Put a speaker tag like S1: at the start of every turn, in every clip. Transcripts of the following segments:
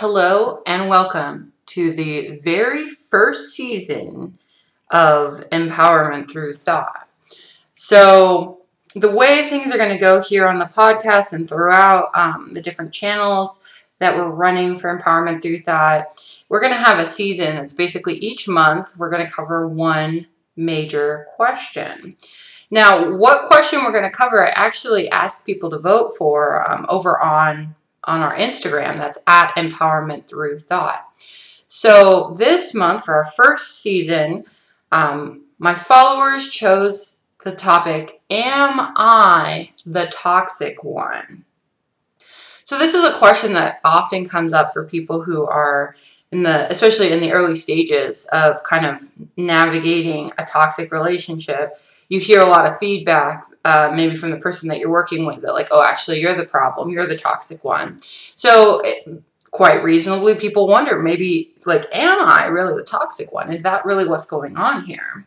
S1: Hello and welcome to the very first season of Empowerment Through Thought. So, the way things are going to go here on the podcast and throughout um, the different channels that we're running for Empowerment Through Thought, we're going to have a season that's basically each month we're going to cover one major question. Now, what question we're going to cover, I actually ask people to vote for um, over on on our Instagram. That's at Empowerment Through Thought. So this month, for our first season, um, my followers chose the topic Am I the Toxic One? So this is a question that often comes up for people who are in the especially in the early stages of kind of navigating a toxic relationship you hear a lot of feedback, uh, maybe from the person that you're working with, that like, oh, actually, you're the problem, you're the toxic one. So, it, quite reasonably, people wonder, maybe, like, am I really the toxic one? Is that really what's going on here?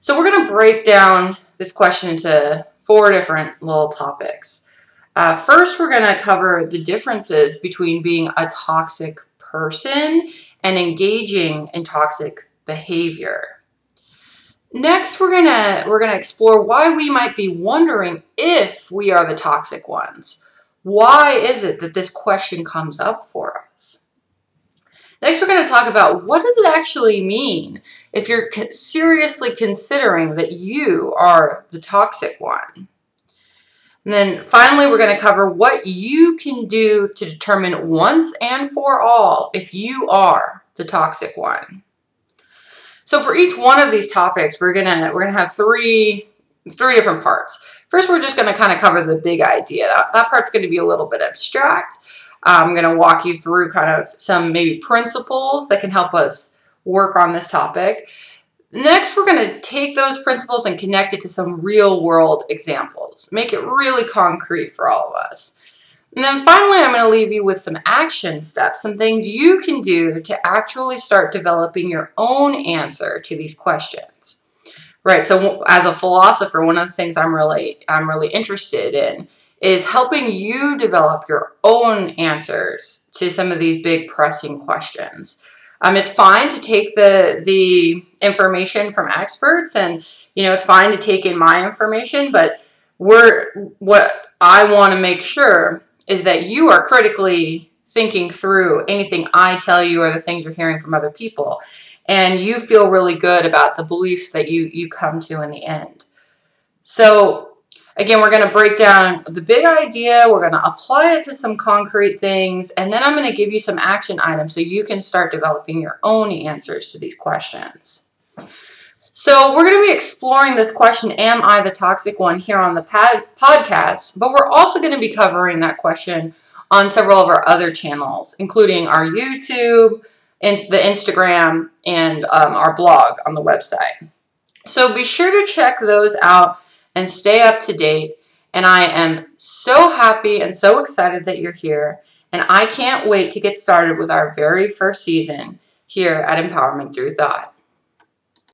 S1: So, we're going to break down this question into four different little topics. Uh, first, we're going to cover the differences between being a toxic person and engaging in toxic behavior. Next, we're gonna we're gonna explore why we might be wondering if we are the toxic ones. Why is it that this question comes up for us? Next, we're going to talk about what does it actually mean if you're seriously considering that you are the toxic one. And then finally, we're going to cover what you can do to determine once and for all if you are the toxic one. So for each one of these topics, we're gonna we're gonna have three three different parts. First, we're just gonna kind of cover the big idea. That, that part's going to be a little bit abstract. I'm going to walk you through kind of some maybe principles that can help us work on this topic. Next, we're going to take those principles and connect it to some real world examples. Make it really concrete for all of us. And then finally, I'm going to leave you with some action steps, some things you can do to actually start developing your own answer to these questions. Right. So as a philosopher, one of the things I'm really I'm really interested in is helping you develop your own answers to some of these big pressing questions. Um, it's fine to take the the information from experts, and you know it's fine to take in my information, but we're what I want to make sure is that you are critically thinking through anything I tell you or the things you're hearing from other people. And you feel really good about the beliefs that you, you come to in the end. So, again, we're going to break down the big idea, we're going to apply it to some concrete things, and then I'm going to give you some action items so you can start developing your own answers to these questions. So we're going to be exploring this question, am I the toxic one, here on the podcast, but we're also going to be covering that question on several of our other channels, including our YouTube, and the Instagram, and um, our blog on the website. So be sure to check those out and stay up to date. And I am so happy and so excited that you're here. And I can't wait to get started with our very first season here at Empowerment Through Thought.